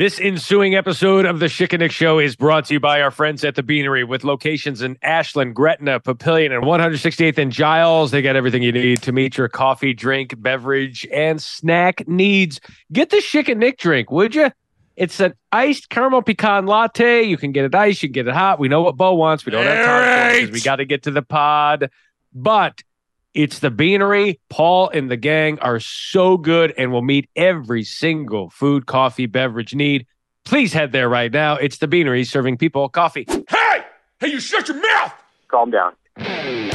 This ensuing episode of the Schick and Nick Show is brought to you by our friends at the Beanery with locations in Ashland, Gretna, Papillion, and 168th and Giles. They got everything you need to meet your coffee, drink, beverage, and snack needs. Get the Schick and Nick drink, would you? It's an iced caramel pecan latte. You can get it iced, you can get it hot. We know what Bo wants. We don't have time because we got to get to the pod. But it's the Beanery. Paul and the gang are so good and will meet every single food, coffee, beverage need. Please head there right now. It's the Beanery serving people coffee. Hey! Hey, you shut your mouth! Calm down.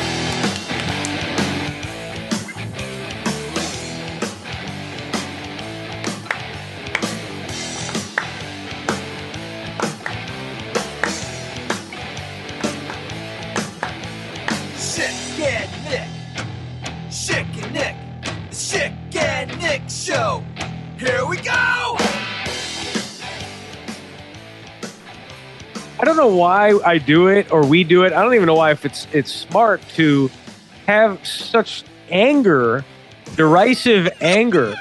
The Schick and Nick Show. Here we go. I don't know why I do it or we do it. I don't even know why if it's it's smart to have such anger, derisive anger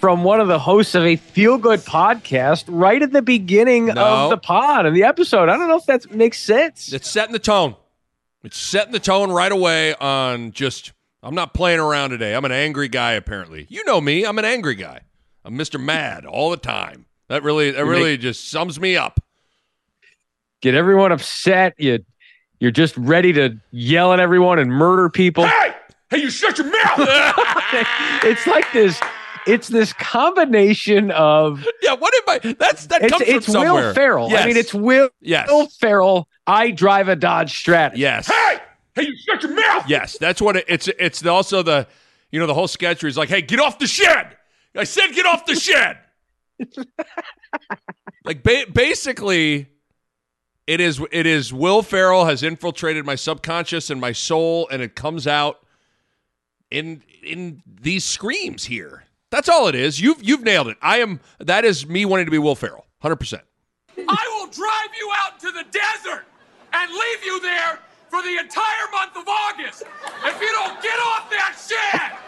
from one of the hosts of a feel good podcast right at the beginning No. of the pod and the episode. I don't know if that makes sense. It's setting the tone. It's setting the tone right away on just, I'm not playing around today. I'm an angry guy, apparently. You know me. I'm an angry guy. I'm Mr. Mad all the time. That really, that You really just sums me up. Get everyone upset. You you're just ready to yell at everyone and murder people. Hey! Hey, you shut your mouth! it's like this. It's this combination of Yeah, what am I? That's that it's, comes it's from somewhere. Will Ferrell. Yes. I mean, it's Will, Yes. Will Ferrell. I drive a Dodge Stratus. yes, hey! Hey, you shut your mouth! yes. That's what it, it's. It's also the, you know, the whole sketch where he's like, "Hey, get off the shed." I said, "Get off the shed." like ba- basically, it is. It is. Will Ferrell has infiltrated my subconscious and my soul, and it comes out in in these screams here. That's all it is. You've you've nailed it. I am. That is me wanting to be Will Ferrell. Hundred percent. I will drive you out to the desert and leave you there for the entire month of August if you don't get off that shed!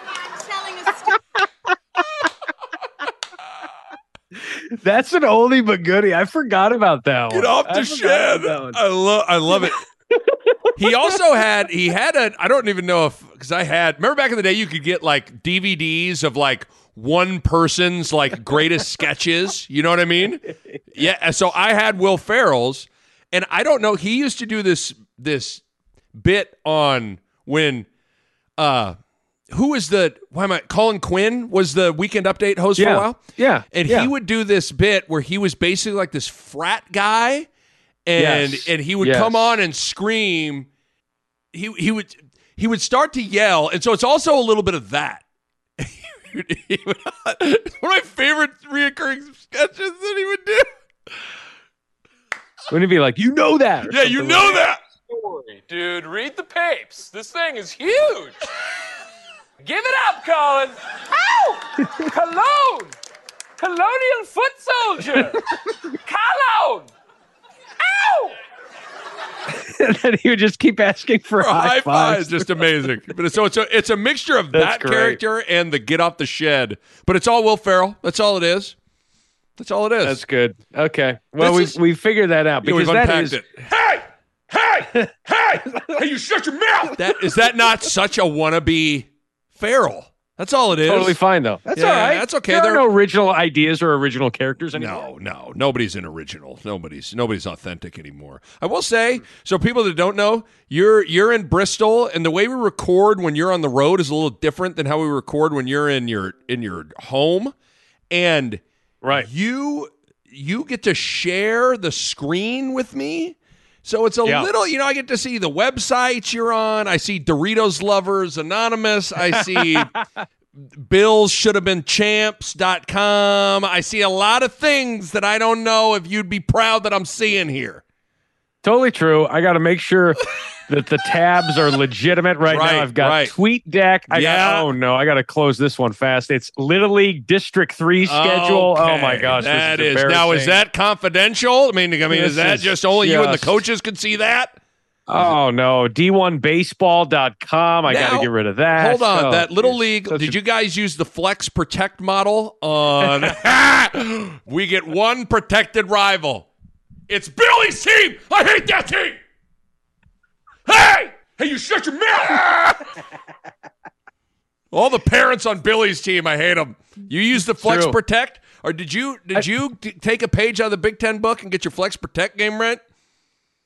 That's an oldie but goodie. I forgot about that one. Get off I the forgot shed. about that one. I love I love it. he also had he had a I don't even know if because I had remember back in the day you could get like DVDs of like one person's like greatest sketches. You know what I mean? Yeah. So I had Will Ferrell's, and I don't know. He used to do this this bit on when uh who was the why am I Colin Quinn was the weekend update host for a while. Yeah. And Yeah. he would do this bit where he was basically like this frat guy and Yes. and he would Yes. come on and scream. He he would he would start to yell, and so it's also a little bit of that. One of my favorite reoccurring sketches that he would do. Wouldn't it be like you know that? Yeah, you know like that. Dude, read the papes. This thing is huge. Give it up, Colin. Ow! Cologne! Colonial foot soldier! Cologne! Ow! and then he would just keep asking for High high five, fives. just amazing. But so it's a it's a mixture of That's that great. character and the get off the shed. But it's all Will Ferrell. That's all it is. That's all it is. That's good. Okay. Well, we we figured that out because we've that unpacked is it. Hey! Hey! Hey! Hey, you shut your mouth! That is that not such a wannabe Ferrell? That's all it is. totally fine though. That's Yeah, all right. that's okay. There They're- are no original ideas or original characters anymore. No, no, nobody's an original. Nobody's nobody's authentic anymore. I will say, so people that don't know, you're you're in Bristol, and the way we record when you're on the road is a little different than how we record when you're in your in your home, and Right. you you get to share the screen with me. So it's a Yeah. little, you know, I get to see the websites you're on. I see Doritos Lovers Anonymous. I see Bills should have been champs.com. I see a lot of things that I don't know if you'd be proud that I'm seeing here. Totally true. I got to make sure that the tabs are legitimate right, Right, now. I've got right. TweetDeck. I Yeah. got, oh no, I got to close this one fast. It's Little League District Three schedule. Oh my gosh, that is, is now is that confidential? I mean, I mean, This is that is just only you and the coaches could see that? Oh no, D1Baseball.com. I got to get rid of that. Hold on, Oh, that little league. Did a- you guys use the Flex Protect model on? we get one protected rival. It's Billy's team. I hate that team. Hey, hey, you shut your mouth. All the parents on Billy's team, I hate them. You use the Flex True. Protect, or did you did you t- take a page out of the Big Ten book and get your Flex Protect game right?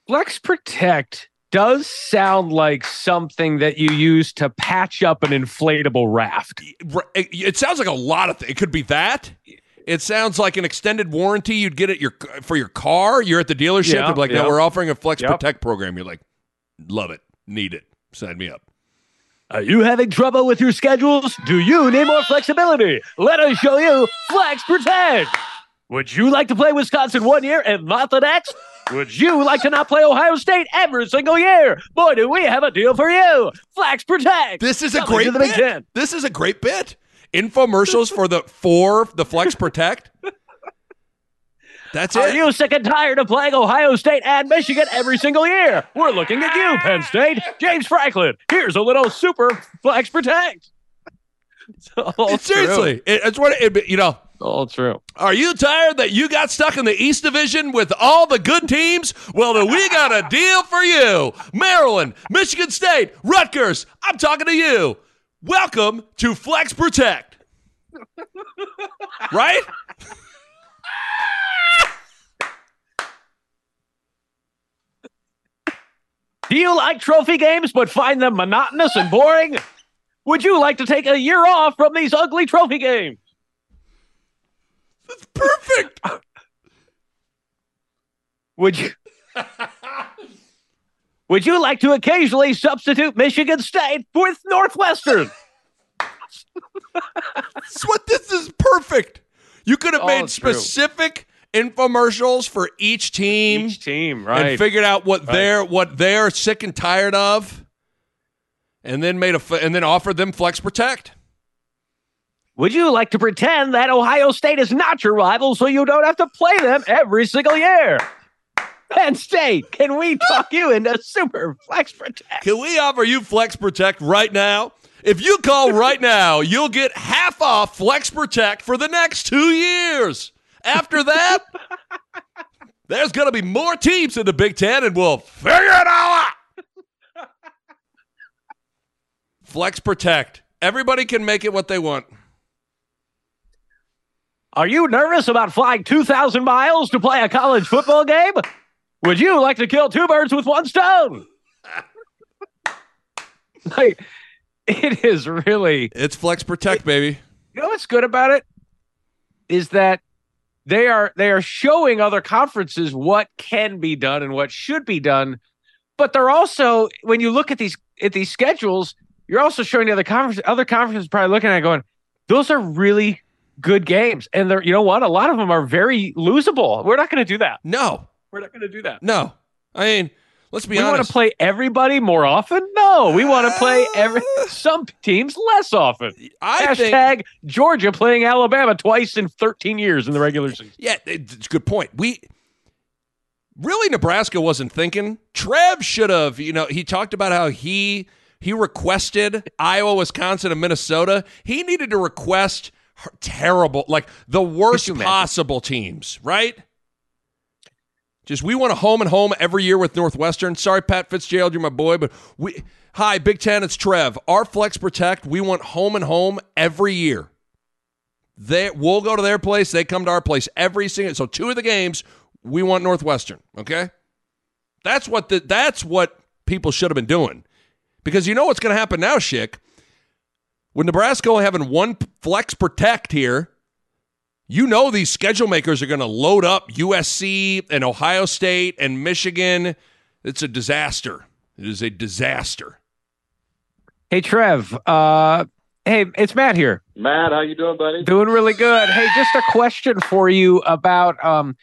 Flex Protect does sound like something that you use to patch up an inflatable raft. It, it sounds like a lot of things. It could be that. It sounds like an extended warranty you'd get at your for your car. You're at the dealership. Yeah, they're like, yeah. "No, we're offering a Flex Yep. Protect program." You're like, "Love it, need it, sign me up." Are you having trouble with your schedules? Do you need more flexibility? Let us show you Flex Protect. Would you like to play Wisconsin one year and not the next? Would you like to not play Ohio State every single year? Boy, do we have a deal for you! Flex Protect. This is a great to the Big bit. This is a great bit. Infomercials for the for the Flex Protect. That's it. Are you sick and tired of playing Ohio State and Michigan every single year? We're looking at you, Penn State. James Franklin. Here's a little super Flex Protect. It's Seriously, it, it's what it, you know. all true. Are you tired that you got stuck in the East Division with all the good teams? Well, then we got a deal for you. Maryland, Michigan State, Rutgers, I'm talking to you. Welcome to Flex Protect. right? Do you like trophy games but find them monotonous and boring? Would you like to take a year off from these ugly trophy games? That's Perfect. Would you Would you like to occasionally substitute Michigan State with Northwestern? That's what this is perfect. You could have made it's true. specific infomercials for each team Each team, right? and figured out what they're what they're sick and tired of, and then made a and then offered them Flex Protect. Would you like to pretend that Ohio State is not your rival so you don't have to play them every single year? Penn State, can we talk you into Super Flex Protect? Can we offer you Flex Protect right now? If you call right now, you'll get half off Flex Protect for the next two years. After that, there's going to be more teams in the Big Ten, and we'll figure it all out. Flex Protect. Everybody can make it what they want. Are you nervous about flying 2,000 miles to play a college football game? Would you like to kill two birds with one stone? like, it is really. It's Flex Protect, baby. You know what's good about it is that they are they are showing other conferences what can be done and what should be done, but they're also when you look at these at these schedules, you're also showing the other conferences. Other conferences probably looking at it going, those are really good games, and they're you know what, a lot of them are very losable. We're not going to do that. No, We're not going to do that. no. I mean, let's be honest. we want to play everybody more often. No, we want to play every ah. some teams less often. I think Hashtag Georgia playing Alabama twice in 13 years in the regular season. Yeah, it's a good point. We really Nebraska wasn't thinking. Trev should have, you know, he talked about how he he requested Iowa, Wisconsin, and Minnesota. He needed to request terrible, like the worst possible teams, right? Just we want a home and home every year with Northwestern. Sorry, Pat Fitzgerald, you're my boy, but we hi Big Ten, it's Trev. Our Flex Protect, we want home and home every year. They we'll go to their place. They come to our place every single. So two of the games we want Northwestern. Okay, that's what the that's what people should have been doing, because you know what's going to happen now, Schick. With Nebraska only having one flex protect here, you know these schedule makers are going to load up USC and Ohio State and Michigan. It's a disaster. It is a disaster. Hey, Trev, uh, Hey, it's Matt here. Matt, how you doing, buddy? Doing really good. Hey, just a question for you about um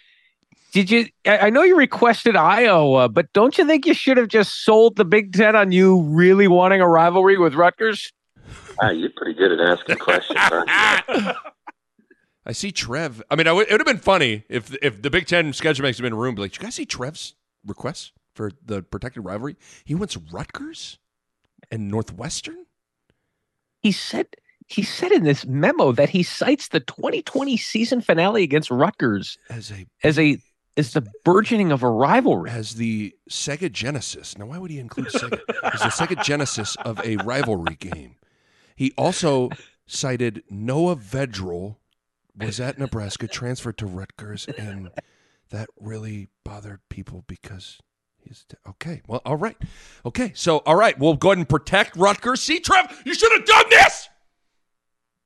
did you I I know you requested Iowa, but don't you think you should have just sold the Big Ten on you really wanting a rivalry with Rutgers? Ah, you're pretty good at asking questions, aren't you? I see Trev. I mean, I w- it would have been funny if if the Big Ten schedule makes him in a room. Be like, you guys see Trev's requests for the protected rivalry? He wants Rutgers and Northwestern. He said he said in this memo that he cites the 2020 season finale against Rutgers as a as a as the burgeoning of a rivalry. as the Sega Genesis. Now, why would he include Sega? as the Sega Genesis of a rivalry game. He also cited Noah Vedral was at Nebraska, transferred to Rutgers, and that really bothered people because he's okay. Well, all right, okay. So, all right, we'll go ahead and protect Rutgers. See, Trev, you should have done this.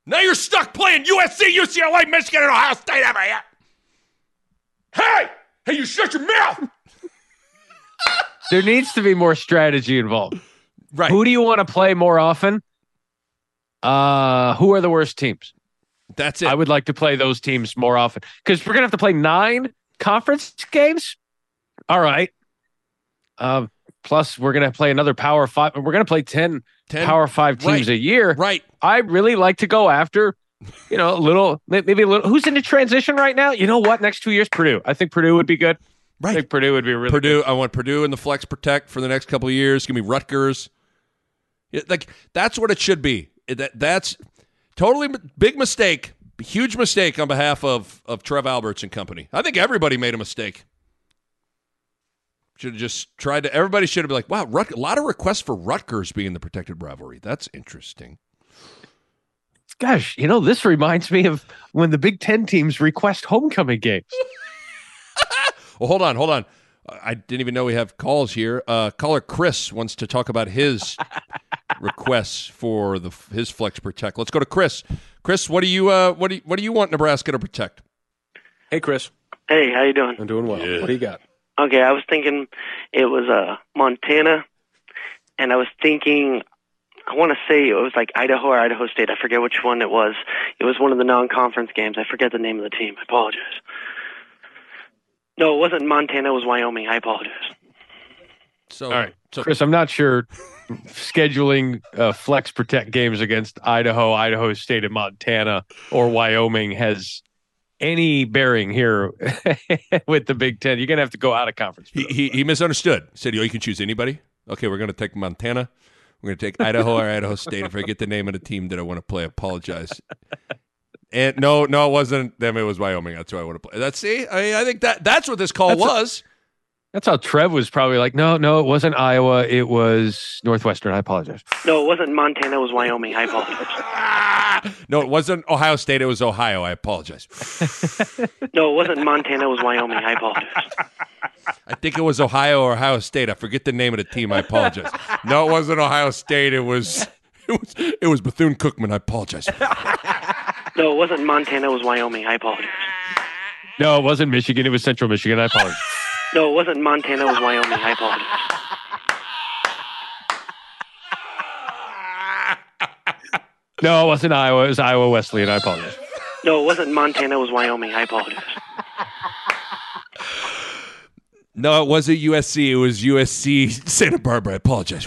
Now you're stuck playing USC, UCLA, Michigan, and Ohio State every year. Hey, hey, you shut your mouth. There needs to be more strategy involved. Right. Who do you want to play more often? Uh, who are the worst teams? That's it. I would like to play those teams more often because we're gonna have to play nine conference games. All right. Um, plus we're gonna play another Power Five. We're gonna play 10, 10 Power Five teams right. a year. right. I really like to go after, you know, a little maybe a little. Who's into transition right now? You know what? Next two years, Purdue. I think Purdue would be good. I Right. think Purdue would be really Purdue. I want Purdue in the flex protect for the next couple of years. Give me Rutgers. Yeah, like that's what it should be. That that's totally big mistake, huge mistake on behalf of of Trev Alberts and company. I think everybody made a mistake. Should have just tried to. Everybody should have been like, "Wow, Rut, a lot of requests for Rutgers being the protected rivalry. That's interesting." Gosh, you know, this reminds me of when the Big Ten teams request homecoming games. Well, hold on, hold on. I didn't even know we have calls here. Uh, caller Chris wants to talk about his requests for the his flex protect. Let's go to Chris. Chris, what do you uh, what do you, what do you want Nebraska to protect? Hey, Chris, Hey, how you doing? I'm doing well. What do you got? Okay, I was thinking it was uh Montana, and I was thinking I want to say it was like Idaho or Idaho State. I forget which one it was. It was one of the non-conference games. I forget the name of the team. I apologize. No, it wasn't Montana. It was Wyoming. I apologize. So, All right, so Chris, I'm not sure scheduling uh, flex protect games against Idaho, Idaho State, and Montana or Wyoming has any bearing here with the Big Ten. You're gonna have to go out of conference. he, he he misunderstood. He said, "Oh, you can choose anybody." Okay, we're going to take Montana. We're going to take Idaho or Idaho State. If I get the name of the team that I want to play, I apologize. And no, no, it wasn't them. It was Wyoming. That's who I want to play. That's see. I mean, I think that that's what this call That's a- was. That's how Trev was probably like, no, no, it wasn't Iowa. It was Northwestern. I apologize. No, it wasn't Montana. It was Wyoming. I apologize. No, it wasn't Ohio State. It was Ohio. I apologize. No, it wasn't Montana. It was Wyoming. I apologize. I think it was Ohio or Ohio State. I forget the name of the team. I apologize. No, it wasn't Ohio State. It was it was it was Bethune Cookman. I apologize. No, it wasn't Montana. It was Wyoming. I apologize. No, it wasn't Michigan. It was Central Michigan. I apologize. No, it wasn't Montana. It was Wyoming. I apologize. No, it wasn't Iowa. It was Iowa Wesleyan. I apologize. No, it wasn't Montana. It was Wyoming. I apologize. No, it wasn't USC. It was USC Santa Barbara. I apologize.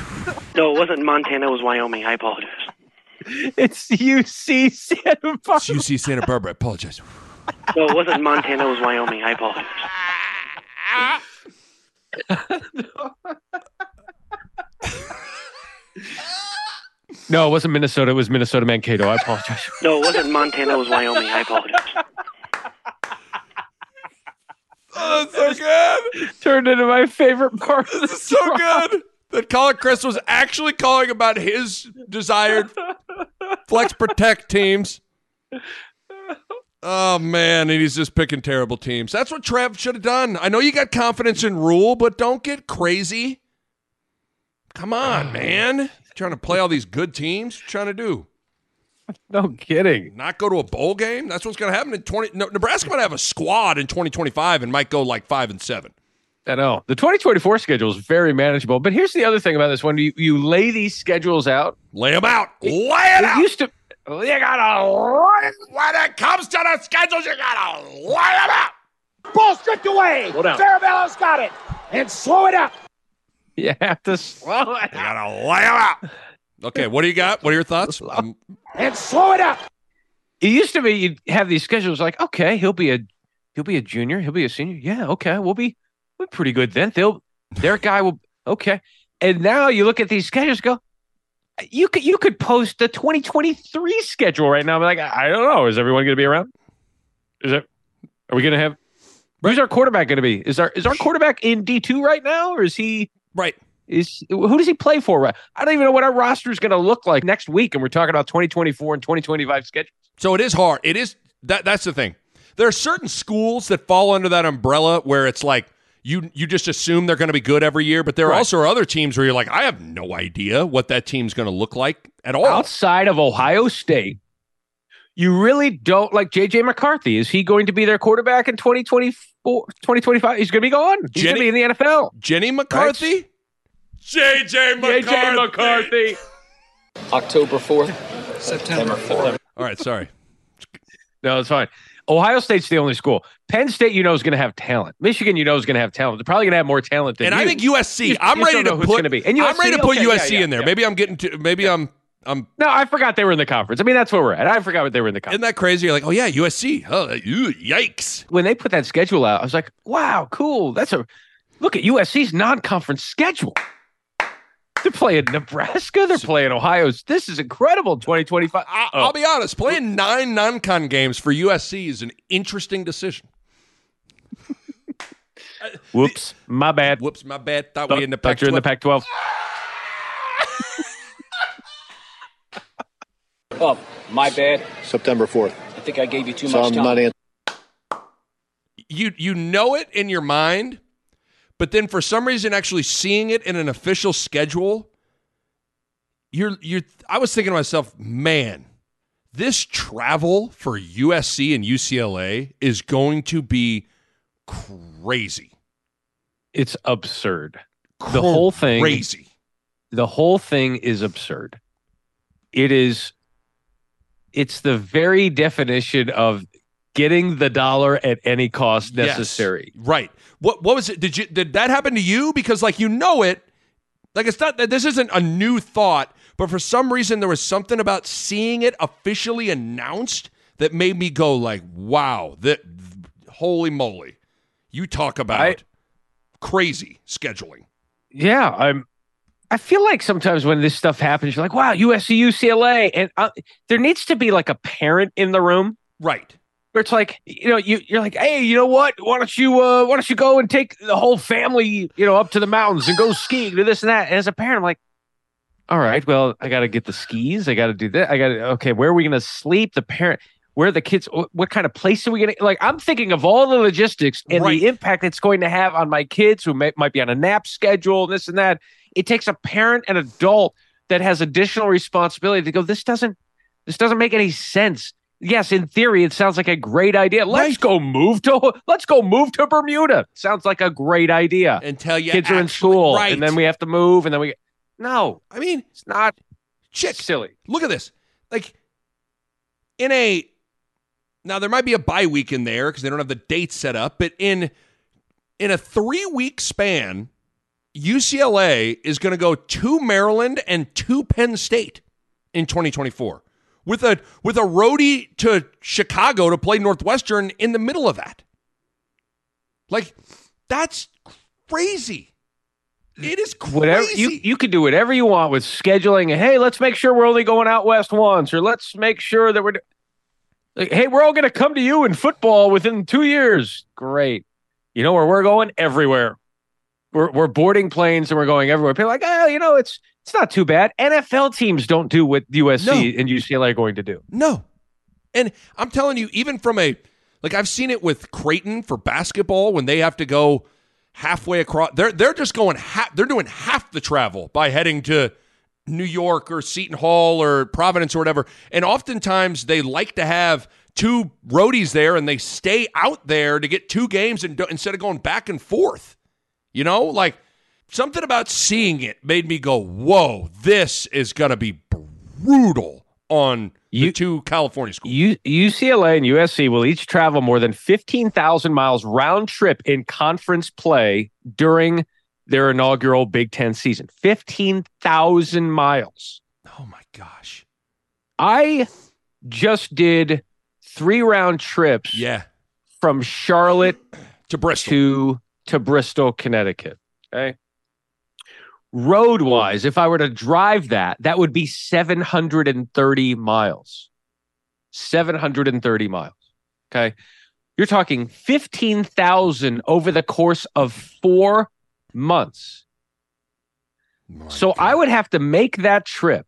No, it wasn't Montana. It was Wyoming. I apologize. It's UC Santa Barbara. It's UC Santa Barbara. I apologize. No, it wasn't Montana. It was Wyoming. I apologize. No, it wasn't Minnesota. It was Minnesota Mankato. I apologize. No, it wasn't Montana. It was Wyoming. I apologize. Oh, that's so good. Turned into my favorite part of the so good. That caller Chris was actually calling about his desired flex protect teams. Oh man, and he's just picking terrible teams. That's what Trev should have done. I know you got confidence in Rhule, but don't get crazy. Come on, man. trying to play all these good teams. What you trying to do? No kidding. Not go to a bowl game? That's what's going to happen in 20 no, Nebraska might have a squad in 2025 and might go like 5 and 7. I know. The 2024 schedule is very manageable. But here's the other thing about this. When you, you lay these schedules out, Lay them out. Lay it it out. used to You gotta line When it comes to the schedules, you gotta line them up. Ball stripped away. Slow down. Farabella's got it. And slow it up. You have to slow it. You gotta lay them up. Okay, what do you got? What are your thoughts? Um, And slow it up. It used to be you'd have these schedules like, okay, he'll be a he'll be a junior, he'll be a senior. Yeah, okay, we'll be we're pretty good then. They'll their guy will okay. And now you look at these schedules, go, you could you could post the 2023 schedule right now. I'm like, I don't know. Is everyone gonna be around? Is it are we gonna have who's our quarterback gonna be? Is our is our quarterback in D2 right now, or is he right. is who does he play for? right- I don't even know what our roster is going to look like next week, and we're talking about 2024 and 2025 schedules. So it is hard. It is that that's the thing. There are certain schools that fall under that umbrella where it's like you you just assume they're going to be good every year, but there are Right. also other teams where you're like, I have no idea what that team's going to look like at all. Outside of Ohio State, you really don't like JJ McCarthy. Is he going to be their quarterback in 2024, 2025? He's going to be gone. He's going to be in the NFL. Jenny McCarthy, JJ McCarthy. JJ McCarthy. October 4th, September 4th. All right, sorry. No, it's fine. Ohio State's the only school. Penn State, you know, is going to have talent. Michigan, you know, is going to have talent. They're probably going to have more talent than And I think USC. You- I'm you ready put. And I'm ready to put Okay, yeah, USC yeah, in there. yeah. Maybe I'm getting to. Maybe I'm. I'm. No, I forgot they were in the conference. I mean, that's where we're at. I forgot what they were in the conference. Isn't that crazy? You're like, oh yeah, USC. Oh, ew, yikes. when they put that schedule out, I was like, wow, cool. That's a look at USC's non-conference schedule. They're playing Nebraska. They're playing Ohio. This is incredible. 2025. I, Oh. I'll be honest. Playing nine non-con games for USC is an interesting decision. Whoops. My bad. Whoops, my bad. Thought Thought, we in the thought Pac. you're in the Pac-12. Oh, my bad. September 4th. I think I gave you too So much I'm time. not answering. You you know it in your mind, but then for some reason, actually seeing it in an official schedule, you're you're. I was thinking to myself, man, this travel for USC and UCLA is going to be crazy. It's absurd. The whole thing crazy. the whole thing is absurd. It is it's the very definition of getting the dollar at any cost Yes. necessary. Right. What what was it? Did you did that happen to you? Because like you know it, like it's not that this isn't a new thought, but for some reason there was something about seeing it officially announced that made me go like, wow, that holy moly. You talk about I- crazy scheduling. Yeah, I'm. I feel like sometimes when this stuff happens, you're like, "Wow, USC, UCLA," and uh, there needs to be like a parent in the room Right. Where it's like, you know, you you're like, "Hey, you know what? Why don't you uh, why don't you go and take the whole family, you know, up to the mountains and go skiing, do this and that?" And as a parent, I'm like, "All right, well, I got to get the skis, I got to do that, I got to okay, where are we gonna sleep? The parent." Where are the kids? What kind of place are we gonna like? I'm thinking of all the logistics and Right. the impact it's going to have on my kids who may, might be on a nap schedule, and this and that it takes a parent and adult that has additional responsibility to go this doesn't this doesn't make any sense yes in theory it sounds like a great idea. Let's Right. go move to let's go move to bermuda. Sounds like a great idea. Until you kids are in school Right. and then we have to move and then we no. I mean, it's not chick, silly. Look at this. Like in a now there might be a bye week in there because they don't have the dates set up, but in in a three week span, UCLA is going to go to Maryland and to Penn State in 2024 with a with a roadie to Chicago to play Northwestern in the middle of that. Like that's crazy. It is crazy. whatever you you could do whatever you want with scheduling hey let's make sure we're only going out west once or let's make sure that we're like, hey we're all going to come to you in football within two years great you know where we're going everywhere we're, we're boarding planes and we're going everywhere people are like oh you know it's it's not too bad nfl teams don't do what usc No. and ucla are going to do No. And I'm telling you, even from a like I've seen it with Creighton for basketball when they have to go halfway across. They're they're just going half. They're doing half the travel by heading to New York or Seton Hall or Providence or whatever. And oftentimes they like to have two roadies there and they stay out there to get two games and do, instead of going back and forth. You know, like something about seeing it made me go, "Whoa, this is going to be brutal." on the You- two California schools. U- UCLA and USC will each travel more than 15,000 miles round trip in conference play during their inaugural Big Ten season. 15,000 miles. oh my gosh. I just did three round trips Yeah. from Charlotte To Bristol. to to Bristol, Connecticut. Okay. Road wise, if I were to drive that, that would be 730 miles. 730 miles. Okay. You're talking 15,000 over the course of four months. My So God. I would have to make that trip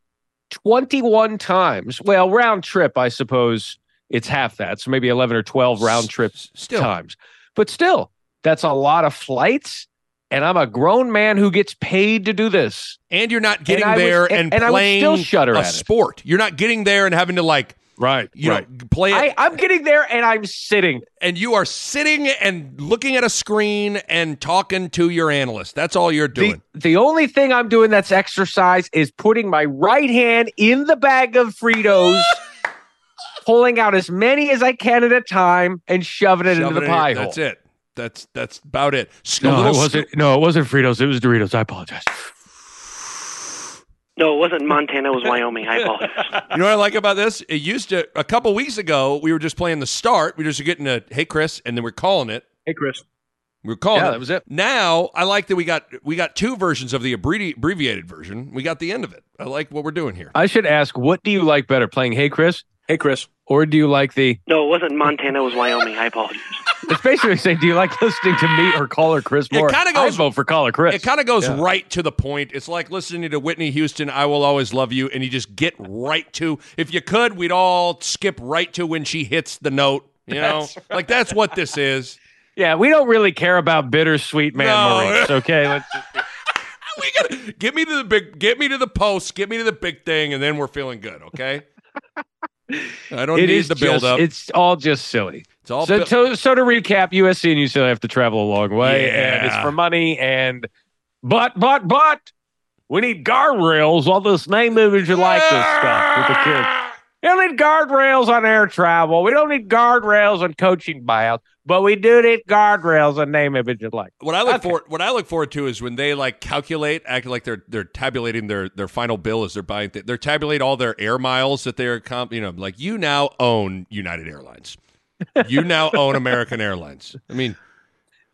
21 times. Well, round trip, I suppose it's half that. So maybe 11 or 12 round trips still. times. But still, that's a lot of flights. And I'm a grown man who gets paid to do this. and you're not getting I would- there and- and, and I playing still shudder a at it. sport. You're not getting there and having to like Right. you know play it I, I'm getting there and I'm sitting. and you are sitting and looking at a screen and talking to your analyst. That's all you're doing. the only thing I'm doing that's exercise is putting my right hand in the bag of Fritos, pulling out as many as I can at a time, and shoving it Shoving into the it in- pie hole. That's it. That's that's about it. No, it wasn't. scoop- No, it wasn't Fritos. It was Doritos. I apologize. No, it wasn't Montana. It was Wyoming. I apologize. You know what I like about this? It used to a couple weeks ago. We were just playing the start. We were just getting a hey Chris, and then we're calling it. Hey, Chris. We were calling Yeah, it. that was it. Now I like that we got we got two versions of the abbrevi- abbreviated version. We got the end of it. I like what we're doing here. I should ask, what do you like better, playing Hey Chris? Hey Chris. Or do you like the? No, it wasn't Montana. It was Wyoming. I apologize. It's basically saying, do you like listening to me or caller Chris It more? kinda goes- I vote for caller Chris. It kind of goes Yeah. right to the point. It's like listening to Whitney Houston, I Will Always Love You, and you just get right to, if you could, we'd all skip right to when she hits the note. You know, That's like that's what this is. Yeah, we don't really care about bittersweet man No. Maurice. Okay, let's just, We gotta get me to the big, get me to the post, get me to the big thing, and then we're feeling good. Okay. I don't it need the build just, up. It's all just silly. It's all so, bu- so, so to recap, USC and UCLA have to travel a long way, and it's for money. And but, but, but, we need guardrails on this name, image, and this stuff with the kids. We don't need guardrails on air travel. We don't need guardrails on coaching buyouts, but we do need guardrails on name, image, and likeness. What I look Okay. for, what I look forward to is when they like calculate, act like they're they're tabulating their their final bill as they're buying. Th- they're tabulate all their air miles that they're comp. You know, like you now own United Airlines. You now own American Airlines. I mean,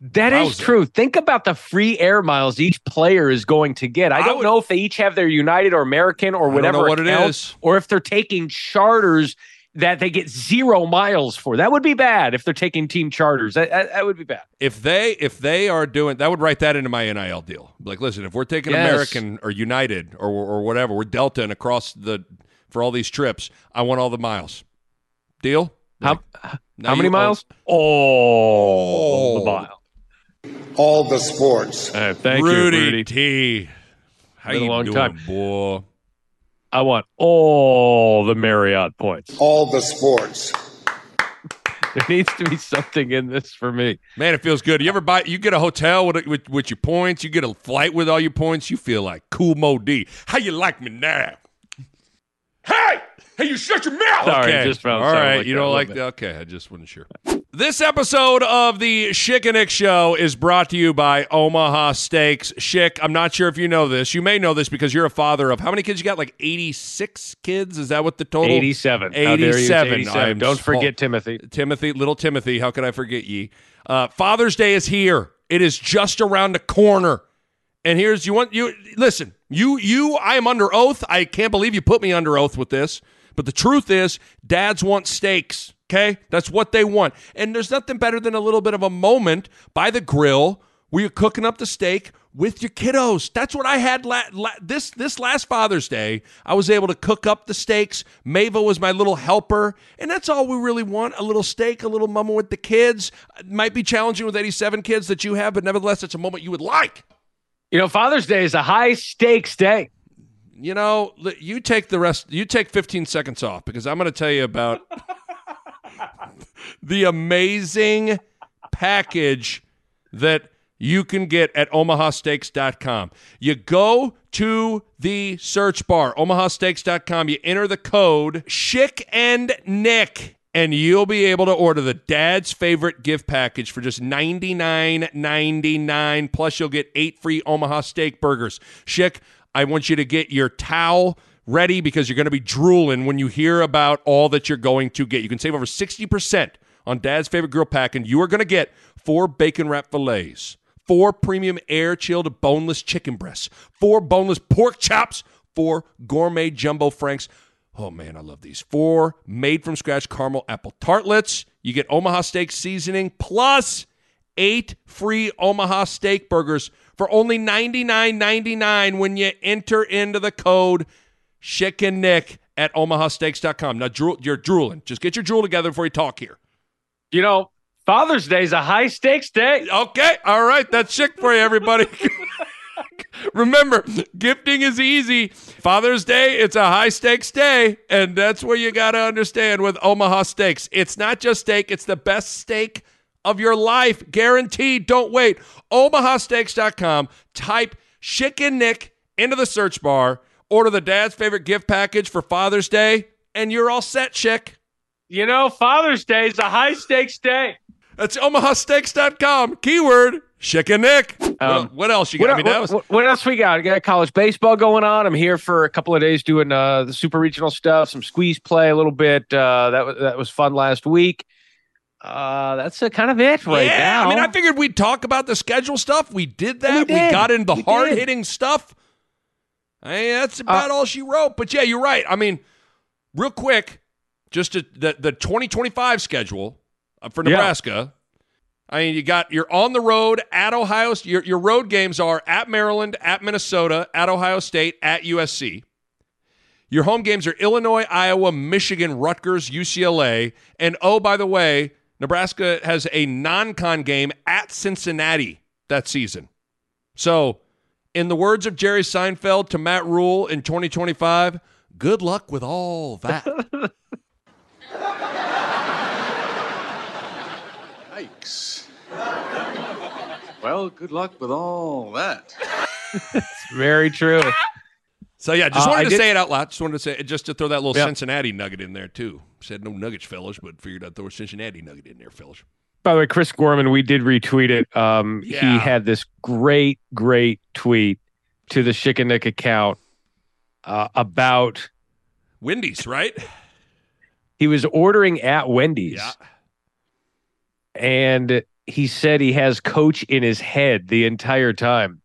That is Wowza. true. Think about the free air miles each player is going to get. I I don't would- know if they each have their United or American or whatever what it account, is. or if they're taking charters that they get zero miles for. That would be bad if they're taking team charters. That, that, that would be bad. if they if they are doing that, would write that into my NIL deal. Like, listen, if we're taking Yes. American or United or or whatever, we're Delta and across the for all these trips, I want all the miles. Deal? How, how many own- miles? Oh, Oh. the mile. All the sports. All right, thank Rudy, you, Rudy. T. How Been a you long doing, time. boy? I want all the Marriott points. All the sports. There needs to be something in this for me. Man, it feels good. You ever buy? You get a hotel with, with with your points. You get a flight with all your points. You feel like Kool Moe Dee. How you like me now? Hey! Hey, you shut your mouth! Sorry, okay. just found all like you don't little like bit. that? Okay, I just wasn't sure. This episode of the Schick and Nick Show is brought to you by Omaha Steaks. Schick, I'm not sure if you know this. You may know this because you're a father of how many kids you got? Like 86 kids? Is that what the total? 87. How dare 87. 87. Don't so- forget Timothy. Timothy, little Timothy. How could I forget ye? Uh, Father's Day is here. It is just around the corner. And here's you want you listen. You you I am under oath. I can't believe you put me under oath with this. But the truth is, dads want steaks. Okay, that's what they want. And there's nothing better than a little bit of a moment by the grill where you're cooking up the steak with your kiddos. That's what I had la- la- this this last Father's Day. I was able to cook up the steaks. Mava was my little helper, and that's all we really want: a little steak, a little mama with the kids. It might be challenging with 87 kids that you have, but nevertheless, it's a moment you would like. You know, Father's Day is a high stakes day. You know, you take the rest. You take 15 seconds off because I'm going to tell you about the amazing package that you can get at omahasteaks.com. You go to the search bar, omahasteaks.com, you enter the code Schick and Nick, and you'll be able to order the dad's favorite gift package for just $99.99. Plus, you'll get eight free Omaha steak burgers. Schick, I want you to get your towel ready because you're going to be drooling when you hear about all that you're going to get. You can save over 60% on Dad's favorite grill pack, and you are going to get four bacon wrap fillets, four premium air chilled boneless chicken breasts, four boneless pork chops, four gourmet jumbo franks. Oh man, I love these. Four made from scratch caramel apple tartlets. You get Omaha steak seasoning plus eight free Omaha steak burgers for only $99.99 when you enter into the code Schick and Nick at omahasteaks.com. Now, drool, you're drooling. Just get your drool together before you talk here. You know, Father's Day is a high stakes day. Okay. All right. That's Schick for you, everybody. Remember, gifting is easy. Father's Day, it's a high stakes day. And that's where you got to understand with Omaha Steaks. It's not just steak, it's the best steak of your life. Guaranteed. Don't wait. OmahaSteaks.com. Type Schick and Nick into the search bar. Order the dad's favorite gift package for Father's Day, and you're all set, chick. You know, Father's Day is a high stakes day. That's omahasteaks.com. Keyword Schick and Nick. Um, what, else you got? What, I mean, what- was what else we got? We got college baseball going on. I'm here for a couple of days doing uh, the super regional stuff, some squeeze play a little bit. Uh, that was that was fun last week. Uh, that's uh, kind of it right yeah, now. I mean, I figured we'd talk about the schedule stuff. We did that. We We, got into the We did. hard hitting stuff. I mean, that's about all she wrote. But yeah, you're right. I mean, real quick, just to, the the 2025 schedule uh, for Yeah. Nebraska. I mean, you got you're on the road at Ohio. Your your road games are at Maryland, at Minnesota, at Ohio State, at USC. Your home games are Illinois, Iowa, Michigan, Rutgers, UCLA, and oh, by the way, Nebraska has a non-con game at Cincinnati that season. So, in the words of Jerry Seinfeld to Matt Rhule in 2025, good luck with all that. Yikes. Well, good luck with all that. It's very true. So yeah, just Uh, wanted I to did- say it out loud. Just wanted to say just to throw that little. Cincinnati nugget in there too. Said no nuggets, fellas, but figured I'd throw a Cincinnati nugget in there, fellas. By the way, Chris Gorman, we did retweet it. Um, Yeah. He had this great, great tweet to the Schick and Nick account uh, about Wendy's, right? he was ordering at Wendy's. Yeah. And he said he has coach in his head the entire time.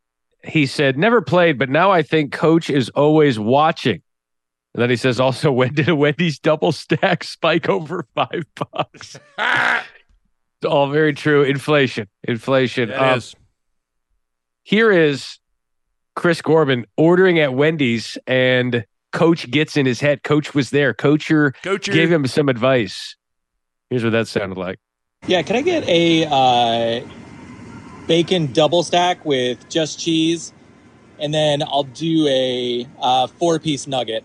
He said, never played, but now I think coach is always watching. And then he says, also, when did a Wendy's double stack spike over five bucks? it's all very true. Inflation. Inflation. It Um, is. here is Chris Corbin ordering at Wendy's, and coach gets in his head. Coach was there. Coacher Coacher. gave him some advice. Here's what that sounded like. Yeah, can I get a uh, bacon double stack with just cheese, and then I'll do a uh, four-piece nugget.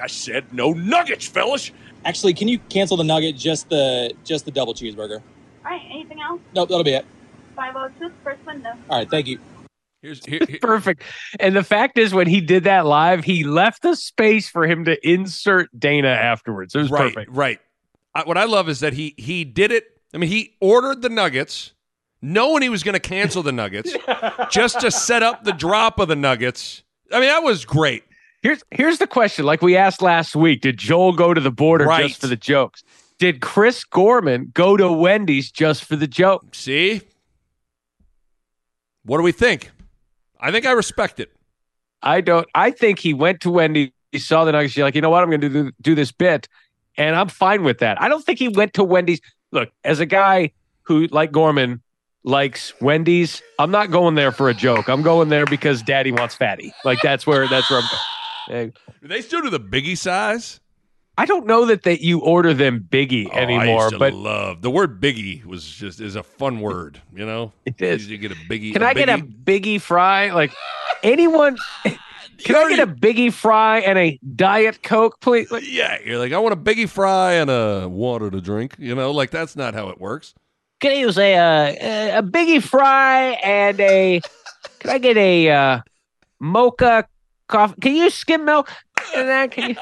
I said no nuggets, fellas. Actually, can you cancel the nugget? Just the just the double cheeseburger. All right, anything else? Nope, that'll be it. 502, first window. All right, thank you. Here's here, here- Perfect. And the fact is, when he did that live, he left the space for him to insert Dana afterwards. It was right, perfect. right. I, what I love is that he he did it. I mean, he ordered the nuggets, knowing he was going to cancel the nuggets, just to set up the drop of the nuggets. I mean, that was great. Here's here's the question. Like we asked last week, did Joel go to the border Right. just for the jokes? Did Chris Gorman go to Wendy's just for the joke? See, what do we think? I think I respect it. I don't. I think he went to Wendy's, he saw the nuggets. He's like, you know what? I'm going to do do this bit, and I'm fine with that. I don't think he went to Wendy's. Look, as a guy who, like Gorman, likes Wendy's, I'm not going there for a joke. I'm going there because Daddy wants fatty. Like that's where that's where I'm going. Do they still do the biggie size? I don't know that that you order them biggie Oh, I anymore, but love the word biggie was just is a fun word. You know, It is. You get a biggie. can a I get a biggie. biggie fry? Like anyone? Can I get a biggie fry and a diet coke, please? Like, Yeah, you're like, I want a biggie fry and a water to drink. You know, like that's not how it works. Can I use a uh, a biggie fry and a can I get a uh, mocha coffee? Can you use skim milk? And then can you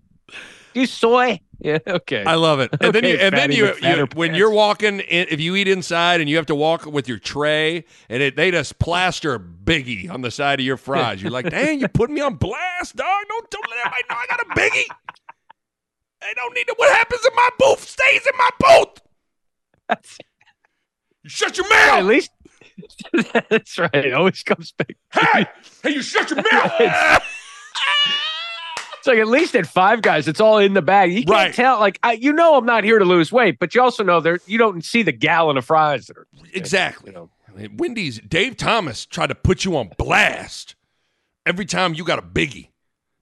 do soy? Yeah, okay. I love it. And then you, and then you, you when you're walking, in, if you eat inside and you have to walk with your tray, and it, they just plaster biggie on the side of your fries, you're like, dang, you putting me on blast, dog. Don't don't let everybody know I got a biggie. I don't need to. What happens in my booth stays in my booth. You shut your mouth. At least that's right. It always comes back. Hey, hey, you shut your mouth. It's like at least at Five Guys, it's all in the bag. You can't Right. tell. Like I, you know, I'm not here to lose weight, but you also know there you don't see the gallon of fries that are Exactly. You know, I mean, Wendy's, Dave Thomas tried to put you on blast every time you got a biggie.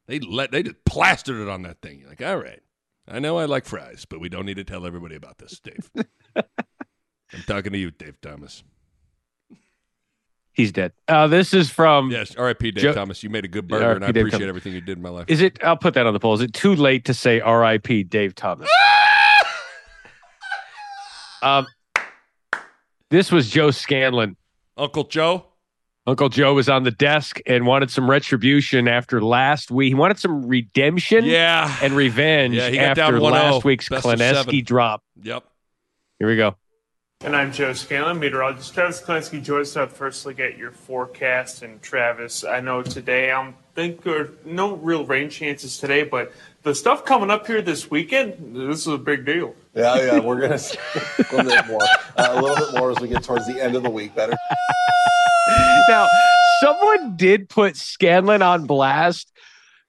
They let they just plastered it on that thing. You're like, all right, I know I like fries, but we don't need to tell everybody about this, Dave. I'm talking to you, Dave Thomas. he's dead. Uh, this is from. Yes, R.I.P. Dave Joe- Thomas. You made a good burger, and I Dave appreciate Thomas. everything you did in my life. Is it? I'll put that on the poll. Is it too late to say R.I.P. Dave Thomas? um, this was Joe Scanlan. Uncle Joe? Uncle Joe was on the desk and wanted some retribution after last week. He wanted some redemption, Yeah. and revenge Yeah, after last week's best Kleneski drop. Yep. Here we go. And I'm Joe Scanlan, meteorologist. Travis Klinsky joins us out first look at your forecast. And Travis, I know today I'm think there are no real rain chances today, but the stuff coming up here this weekend, this is a big deal. Yeah, yeah, we're gonna see a little bit more, uh, a little bit more as we get towards the end of the week. Better. now, someone did put Scanlan on blast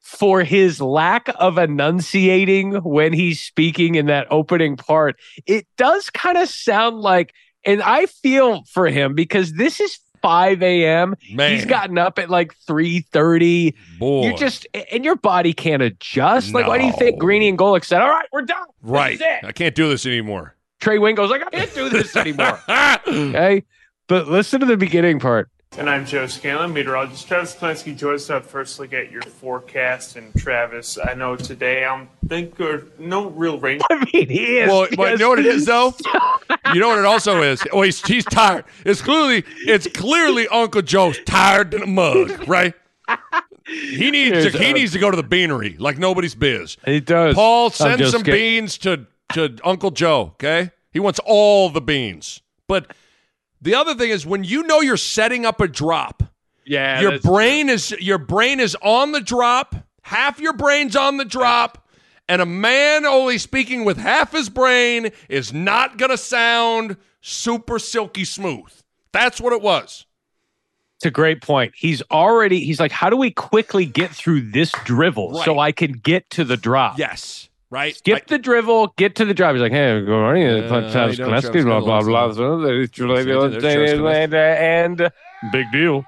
for his lack of enunciating when he's speaking in that opening part. It does kind of sound like, and I feel for him because this is 5 a.m. He's gotten up at like 3:30. Boy. You just and your body can't adjust. Like, why do you think No. Greeny and Golic said, "All right, we're done. Right. is it." I can't do this anymore. Trey Wingo's like, "I can't do this anymore." okay, but listen to the beginning part. And I'm Joe Scanlan, meteorologist. Travis Klinsky joins us out first look at your forecast. And Travis, I know today I'm think there no real rain. I mean, he is. Well, but you know what it is though. you know what it also is. Oh, he's he's tired. It's clearly it's clearly Uncle Joe's tired in a mug, right? He needs Here's, to, he needs to go to the beanery like nobody's biz. He does. Paul, send some kidding. beans to to Uncle Joe. Okay, he wants all the beans. But the other thing is when you know you're setting up a drop, Yeah, your brain is your brain is on the drop. Half your brain's on the drop, and a man only speaking with half his brain is not gonna sound super silky smooth. That's what it was. It's a great point. He's already. He's like, how do we quickly get through this drivel so I can get to the drop? Yes, right. Skip the drivel, get to the drop. He's like, hey, good morning. Uh, Travis how you doing, blah blah blah. There's Travis And big deal.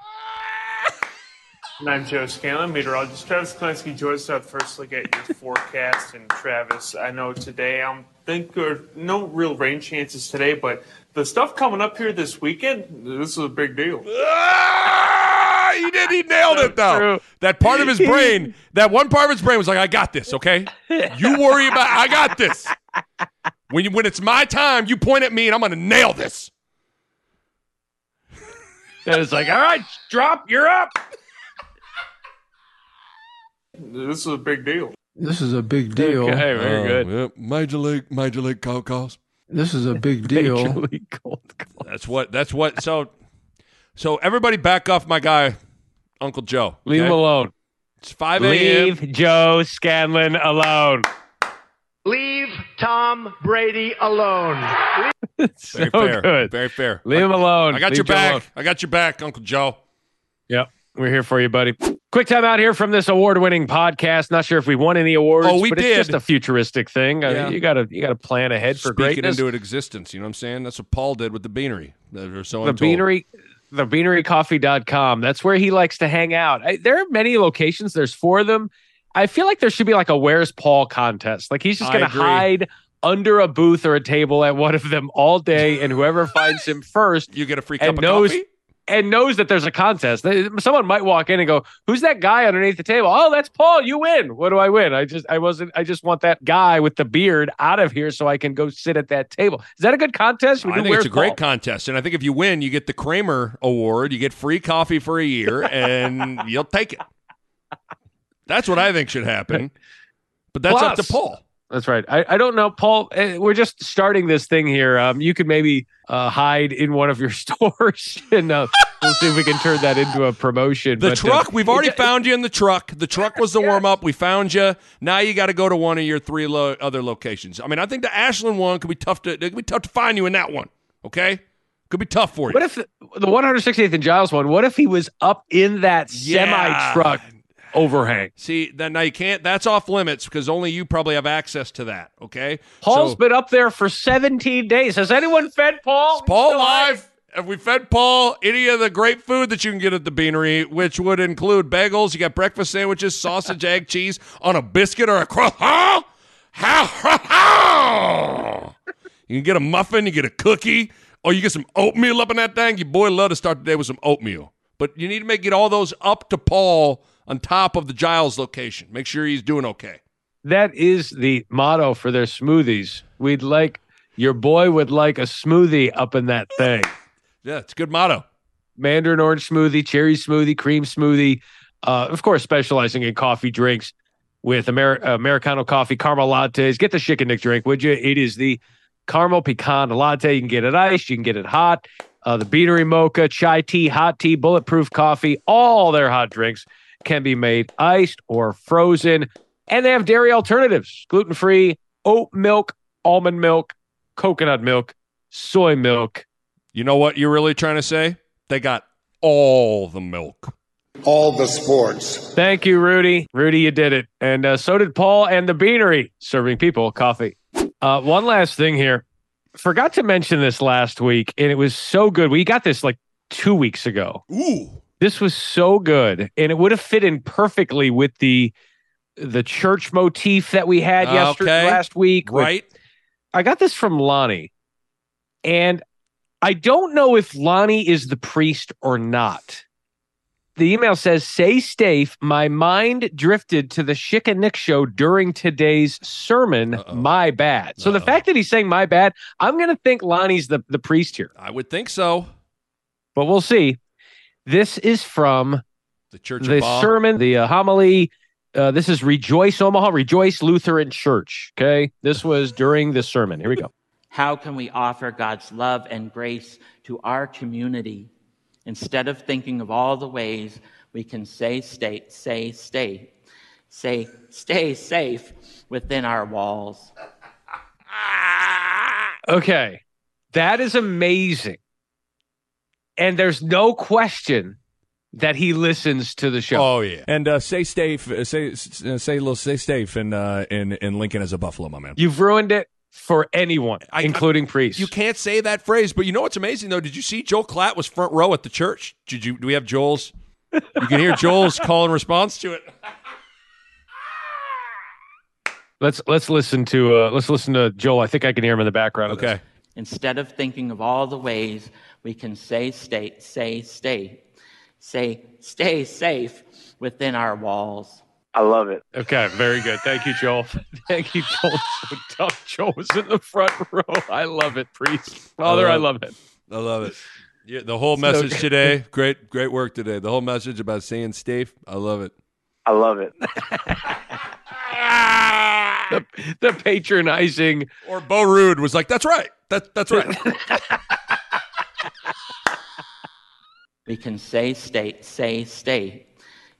And I'm Joe Scanlan, meteorologist. Travis Klinsky joins us first look at your forecast. And Travis, I know today I'm think there are no real rain chances today, but the stuff coming up here this weekend, this is a big deal. Ah, he did. He nailed it though. That part of his brain, that one part of his brain was like, "I got this." Okay, you worry about. I got this. When you, when it's my time, you point at me, and I'm gonna nail this. And it's like, all right, drop, you're up. This is a big deal. This is a big deal. Okay, very Oh, good. Yep. Major league, major league cold calls. This is a big deal. Major League Cold Call. That's what. That's what. So, so everybody back off my guy, Uncle Joe. Leave him alone. It's five a.m. Leave Joe Scanlan alone. Leave Tom Brady alone. Very so fair. good. Very fair. Leave him alone. I got Leave your Joe back. alone. I got your back, Uncle Joe. Yep. We're here for you, buddy. Quick time out here from this award-winning podcast. Not sure if we won any awards. Oh, we but did. It's just a futuristic thing. I mean, you gotta you gotta plan ahead for Speaking greatness. into it existence. You know what I'm saying? That's what Paul did with the beanery. Uh, or so the I'm told. beanery the beanerycoffee.com that's where he likes to hang out I, there are many locations there's four of them i feel like there should be like a where's paul contest like he's just gonna hide under a booth or a table at one of them all day and whoever finds him first You get a free cup of knows coffee. And knows that there's a contest. Someone might walk in and go, "Who's that guy underneath the table?" Oh, that's Paul. You win. What do I win? I just I wasn't. I just want that guy with the beard out of here so I can go sit at that table. Is that a good contest? We I think it's a great contest, and I think if you win, you get the Kramer Award. You get free coffee for a year, and you'll take it. That's what I think should happen. But that's up to Plus- Paul. That's right. I, I don't know, Paul. eh, We're just starting this thing here. Um, you could maybe uh, hide in one of your stores, and uh, we'll see if we can turn that into a promotion. The But, uh, truck, we've already it- found you in the truck. The truck was the warm up. We found you. Now you got to go to one of your three lo- other locations. I mean, I think the Ashland one could be tough to. It could be tough to find you in that one. Okay, could be tough for you. What if the, the 168th and Giles one? What if he was up in that Yeah. semi truck overhang? See, then now you can't. That's off limits because only you probably have access to that. Okay, Paul's So- been up there for 17 days. Has anyone fed Paul? Paul live. Have we fed Paul any of the great food that you can get at the Beanery, which would include bagels? You got breakfast sandwiches, sausage, egg, cheese on a biscuit or a croissant. How? how- You can get a muffin, you get a cookie, or you get some oatmeal up in that thing. Your boy love to start the day with some oatmeal. But you need to make get all those up to Paul on top of the Giles location. Make sure he's doing okay. That is the motto for their smoothies. We'd like your boy would like a smoothie up in that thing. Yeah, it's a good motto. Mandarin orange smoothie, cherry smoothie, cream smoothie. Uh, of course, specializing in coffee drinks with Amer- Americano coffee, caramel lattes. Get the Schick and Nick drink, would you? It is the caramel pecan latte. You can get it iced, you can get it hot. Uh, the Beanery Mocha, chai tea, hot tea, bulletproof coffee. All their hot drinks can be made iced or frozen. And they have dairy alternatives gluten free, oat milk, almond milk, coconut milk, soy milk. You know what you're really trying to say? They got all the milk. All the sports. Thank you, Rudy. Rudy, you did it. And uh, so did Paul and the Beanery, serving people coffee. Uh, one last thing here. Forgot to mention this last week, and it was so good. We got this like two weeks ago. Ooh. This was so good, and it would have fit in perfectly with the the church motif that we had yesterday last week. with- Right. I got this from Lonnie, and I don't know if Lonnie is the priest or not. The email says, Say Stafe, my mind drifted to the Schick and Nick show during today's sermon. My bad. So the fact that he's saying my bad, I'm going to think Lonnie's the, the priest here, I would think so. but we'll see. This is from The Church the of sermon, the uh, homily. Uh, this is Rejoice Omaha, Rejoice Lutheran Church. Okay. This was during the sermon. Here we go. How can we offer God's love and grace to our community instead of thinking of all the ways we can say, stay, say, stay, say, stay safe within our walls? Okay. That is amazing. And there's no question that he listens to the show. Oh yeah. And uh, say safe, uh, say s- uh, say little, say safe in uh, in in Lincoln as a Buffalo, my man. You've ruined it for anyone, including priests. You can't say that phrase, but you know what's amazing though? Did you see Joel Klatt was front row at the church? Did you? Do we have Joel's? You can hear Joel's call and response to it. Let's let's listen to uh, let's listen to Joel. I think I can hear him in the background. of this. Okay. Instead of thinking of all the ways we can say, stay, say, stay, say, stay safe within our walls. I love it. Okay, very good. Thank you, Joel. Thank you, Joel. So tough. Joel was in the front row. I love it, priest. Father, I love it. I love it. Yeah, the whole message good. today, great, great work today. The whole message about saying Steve, I love it. I love it. The, the patronizing. Or Bo Ruud was like, "That's right. That, that's right." We can say, stay, say, stay,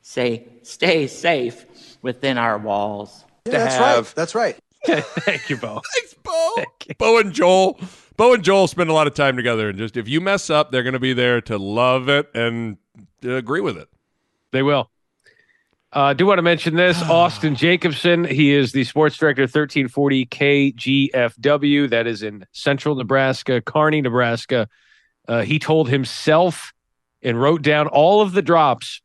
say, stay safe within our walls. Yeah, that's right. That's right. Thank you, Bo. Thanks, Bo. Bo and Joel. Bo and Joel spend a lot of time together, and just if you mess up, they're going to be there to love it and agree with it. They will. I uh, do want to mention this Austin Jacobson. He is the sports director, 1340 KGFW. That is in central Nebraska, Kearney, Nebraska. Uh, he told himself and wrote down all of the drops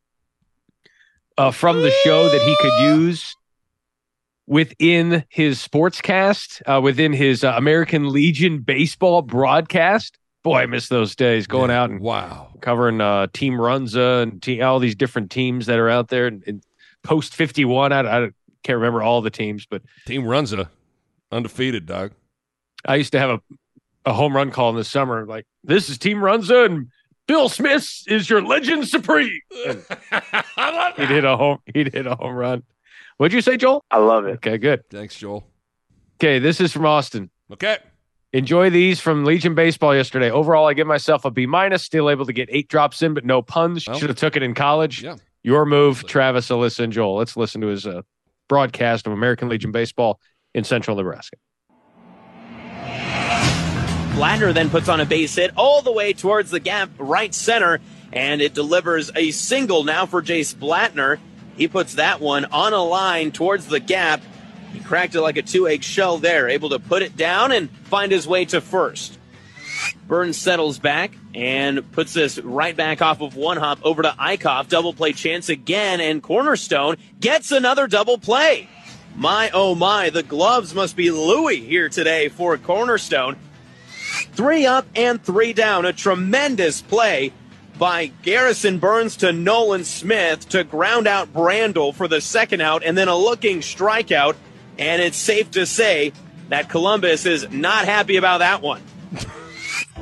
uh, from the show that he could use within his sportscast, uh, within his uh, American Legion baseball broadcast. Boy, I miss those days going out and wow covering uh, Team Runza and te- all these different teams that are out there. And, and post fifty one, I, I can't remember all the teams, but Team Runza, uh, undefeated, dog. I used to have a, a home run call in the summer. Like this is Team Runza and Bill Smith is your legend supreme. And he'd hit a home. He'd hit a home run. What'd you say, Joel? I love it. Okay, good. Thanks, Joel. Okay, this is from Austin. Okay. Enjoy these from Legion Baseball yesterday. Overall, I give myself a B minus. Still able to get eight drops in, but no puns. Well, Should have took it in college. Yeah. Your move, Travis, Alyssa, and Joel. Let's listen to his uh, broadcast of American Legion Baseball in Central Nebraska. Blattner then puts on a base hit all the way towards the gap right center, and it delivers a single now for Jace Blattner. He puts that one on a line towards the gap. He cracked it like a two egg shell there, able to put it down and find his way to first. Burns settles back and puts this right back off of one hop over to Eichhoff. Double play chance again, and Cornerstone gets another double play. My oh my, the gloves must be Louis here today for Cornerstone. Three up and three down. A tremendous play by Garrison Burns to Nolan Smith to ground out Brandel for the second out and then a looking strikeout. And it's safe to say that Columbus is not happy about that one.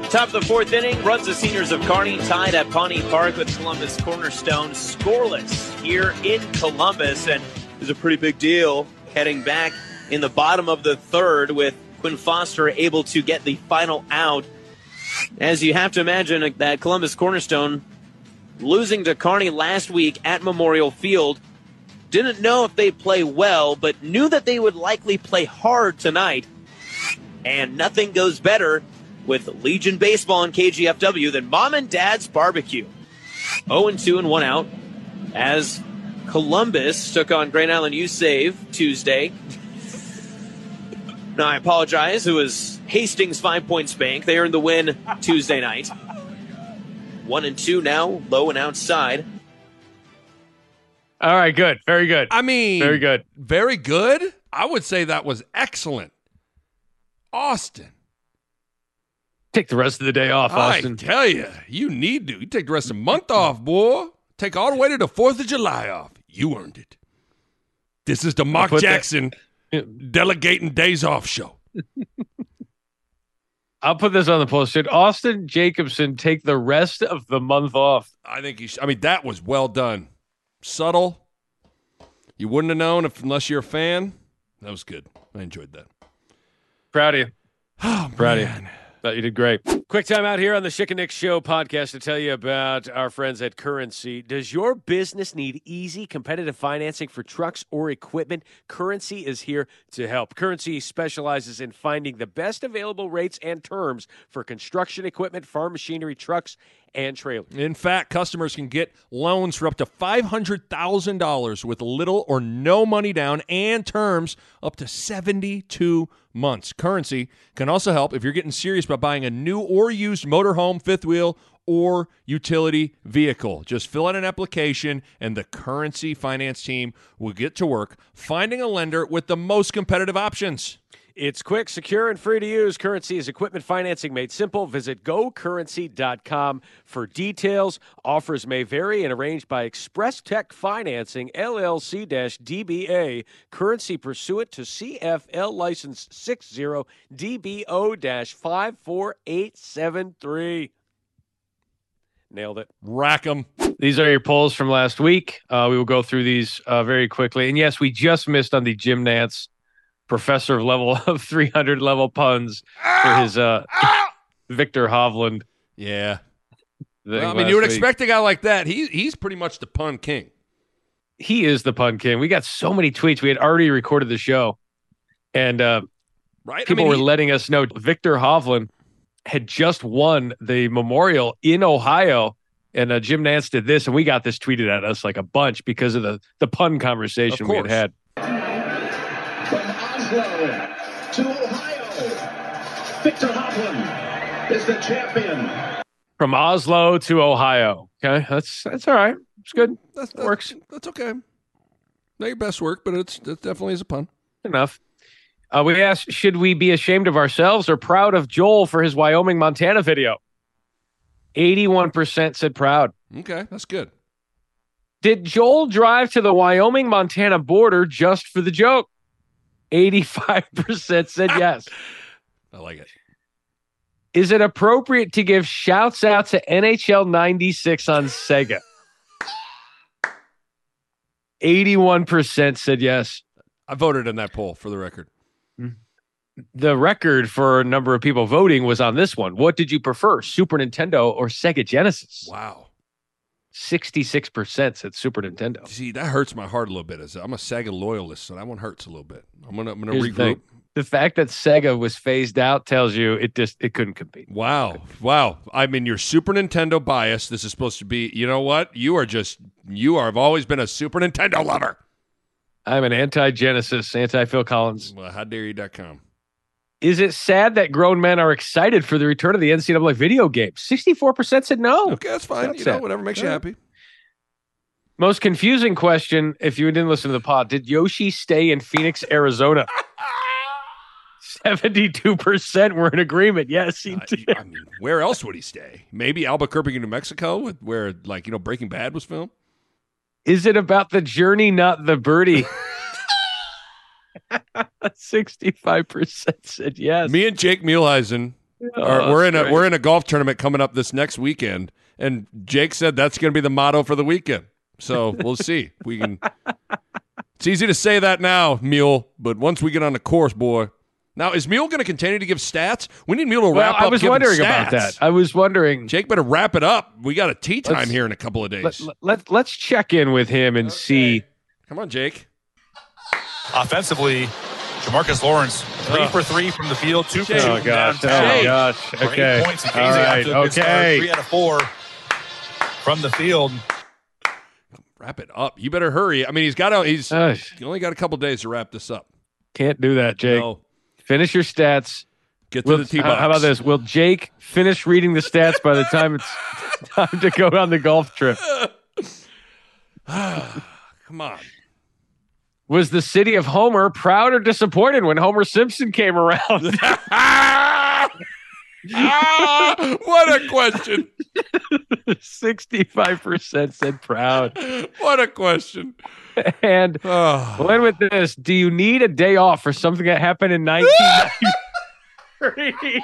Top of the fourth inning, runs the seniors of Kearney tied at Pawnee Park with Columbus Cornerstone scoreless here in Columbus. And it was a pretty big deal heading back in the bottom of the third with Quinn Foster able to get the final out. As you have to imagine that Columbus Cornerstone losing to Kearney last week at Memorial Field didn't know if they'd play well, but knew that they would likely play hard tonight. And nothing goes better with Legion Baseball and KGFW than Mom and Dad's Barbecue. 0 2 and 1 out as Columbus took on Grand Island U Save Tuesday. Now, I apologize. It was Hastings Five Points Bank. They earned the win Tuesday night. One and two now, low and outside. All right, good. Very good. I mean, Very good. Very good. I would say that was excellent. Austin. Take the rest of the day off, Austin. I tell you, you need to. You take the rest of the month off, boy. Take all the way to the 4th of July off. You earned it. This is the Mark put that- Jackson delegating days off show. I'll put this on the post. Should Austin Jacobson take the rest of the month off? I think you should. I mean, that was well done. Subtle. You wouldn't have known if unless you're a fan. That was good. I enjoyed that. Proud of you. Oh, Proud of you. Thought you did great. Quick time out here on the Schick and Nick Show podcast to tell you about our friends at Currency. Does your business need easy, competitive financing for trucks or equipment? Currency is here to help. Currency specializes in finding the best available rates and terms for construction equipment, farm machinery, trucks, and trailers. In fact, customers can get loans for up to $500,000 with little or no money down and terms up to 72 months. Currency can also help if you're getting serious about buying a new or used motorhome, fifth wheel, or utility vehicle. Just fill out an application, and the Currency Finance team will get to work finding a lender with the most competitive options. It's quick, secure, and free to use. Currency is equipment financing made simple. Visit gocurrency.com for details. Offers may vary and arranged by Express Tech Financing, LLC DBA. Currency pursuant to CFL license 60 DBO 54873. Nailed it. Rack 'em. These are your polls from last week. Uh, we will go through these uh, very quickly. And yes, we just missed on the Nantz professor of level of 300 level puns for his uh, Viktor Hovland. Yeah. Well, I mean, you would week. expect a guy like that. He, he's pretty much the pun king. he is the pun king. We got so many tweets. We had already recorded the show, and uh, right. people mean, were he- letting us know Viktor Hovland had just won the Memorial in Ohio, and uh, Jim Nantz did this, and we got this tweeted at us like a bunch because of the the pun conversation Of we had had. From Oslo to Ohio, Viktor Hovland is the champion. From Oslo to Ohio. Okay, that's that's all right. It's good. That's, That works That's okay. Not your best work, but it's it definitely is a pun. enough. Uh, we asked, should we be ashamed of ourselves or proud of Joel for his Wyoming Montana video? 81% said proud. Okay, that's good. Did Joel drive to the Wyoming Montana border just for the joke? 85% said yes. I like it. Is it appropriate to give shouts out to NHL 96 on Sega? 81% said yes. I voted in that poll for the record. Mm. The record for a number of people voting was on this one. What did you prefer, Super Nintendo or Sega Genesis? Wow. 66% said Super Nintendo. See, that hurts my heart a little bit. I'm a Sega loyalist, so that one hurts a little bit. I'm gonna I'm gonna Here's the regroup. The fact that Sega was phased out tells you it just it couldn't compete. Wow. Wow. I mean, your Super Nintendo bias. This is supposed to be, you know what? You are just, you are, have always been a Super Nintendo lover. I'm an anti-Genesis, anti-Phil Collins. Well, how dare you.com. Is it sad that grown men are excited for the return of the NCAA video game? 64% said no. Okay, that's fine. That's you know, whatever makes you happy. Most confusing question, if you didn't listen to the pod, did Yoshi stay in Phoenix, Arizona? 72% were in agreement. Yes, he did. I mean, where else would he stay? Maybe Albuquerque, New Mexico, where, like, you know, Breaking Bad was filmed? Is it about the journey, not the birdie? 65% said yes. Me and Jake oh, are Oh, we're in a great. we're in a golf tournament coming up this next weekend, and Jake said that's going to be the motto for the weekend. So we'll see. We can. It's easy to say that now, Mule, but once we get on the course, boy. Now is Mule going to continue to give stats? We need Mule to wrap Well, wrap I was wondering about that. I was wondering. Jake better wrap it up. We got a tea time Let's- here in a couple of days. Let, let, let's check in with him and see. Come on, Jake. Offensively, Jamarcus Lawrence, three for three from the field, two for Oh, two from gosh. downtown. Oh, gosh. For eight Okay. points, and All Casey right. off to a good start, Okay. Three out of four from the field. Wrap it up. You better hurry. I mean, he's got a, he's Gosh. he only got a couple days to wrap this up. Can't do that, Jake. No. Finish your stats. Get to Will- the tee how, box. how about this? Will Jake finish reading the stats by the time it's time to go on the golf trip? Come on. Was the city of Homer proud or disappointed when Homer Simpson came around? Ah, what a question. 65% said proud. What a question. And Oh. we'll end with this. Do you need a day off for something that happened in 1993?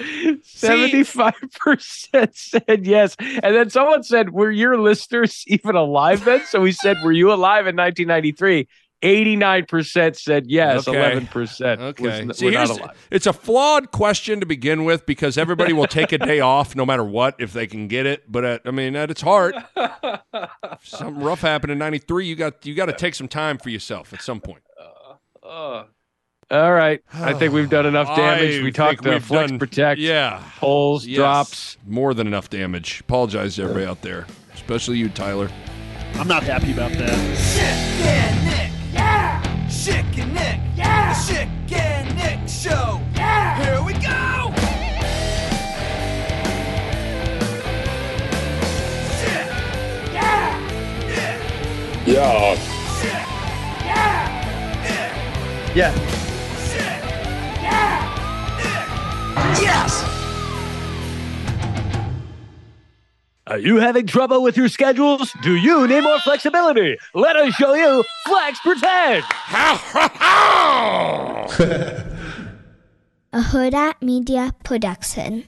75% said yes. And then someone said, Were your listeners even alive then? So we said, Were you alive in 1993? 89% said yes. Okay. 11% Okay. was, See, were not alive. it's a flawed question to begin with because everybody will take a day off no matter what if they can get it. But at, I mean, at its heart, if something rough happened in '93. You got you got to take some time for yourself at some point. Uh, all right. I think we've done enough damage. I we talked think to we've Flex done- Protect. Yeah. Pulls, Yes. drops. More than enough damage. Apologize to everybody out there, especially you, Tyler. I'm not happy about that. Schick and Nick. Yeah. Schick and Nick. Yeah. The Schick and Nick Show. Yeah. Here we go. Schick. Yeah. Nick. Yeah. Schick. Yeah. Nick. Yeah. Schick. Yeah. Nick. Yes. Are you having trouble with your schedules? Do you need more flexibility? Let us show you Flex Pretend! A Hurrdat Media Production.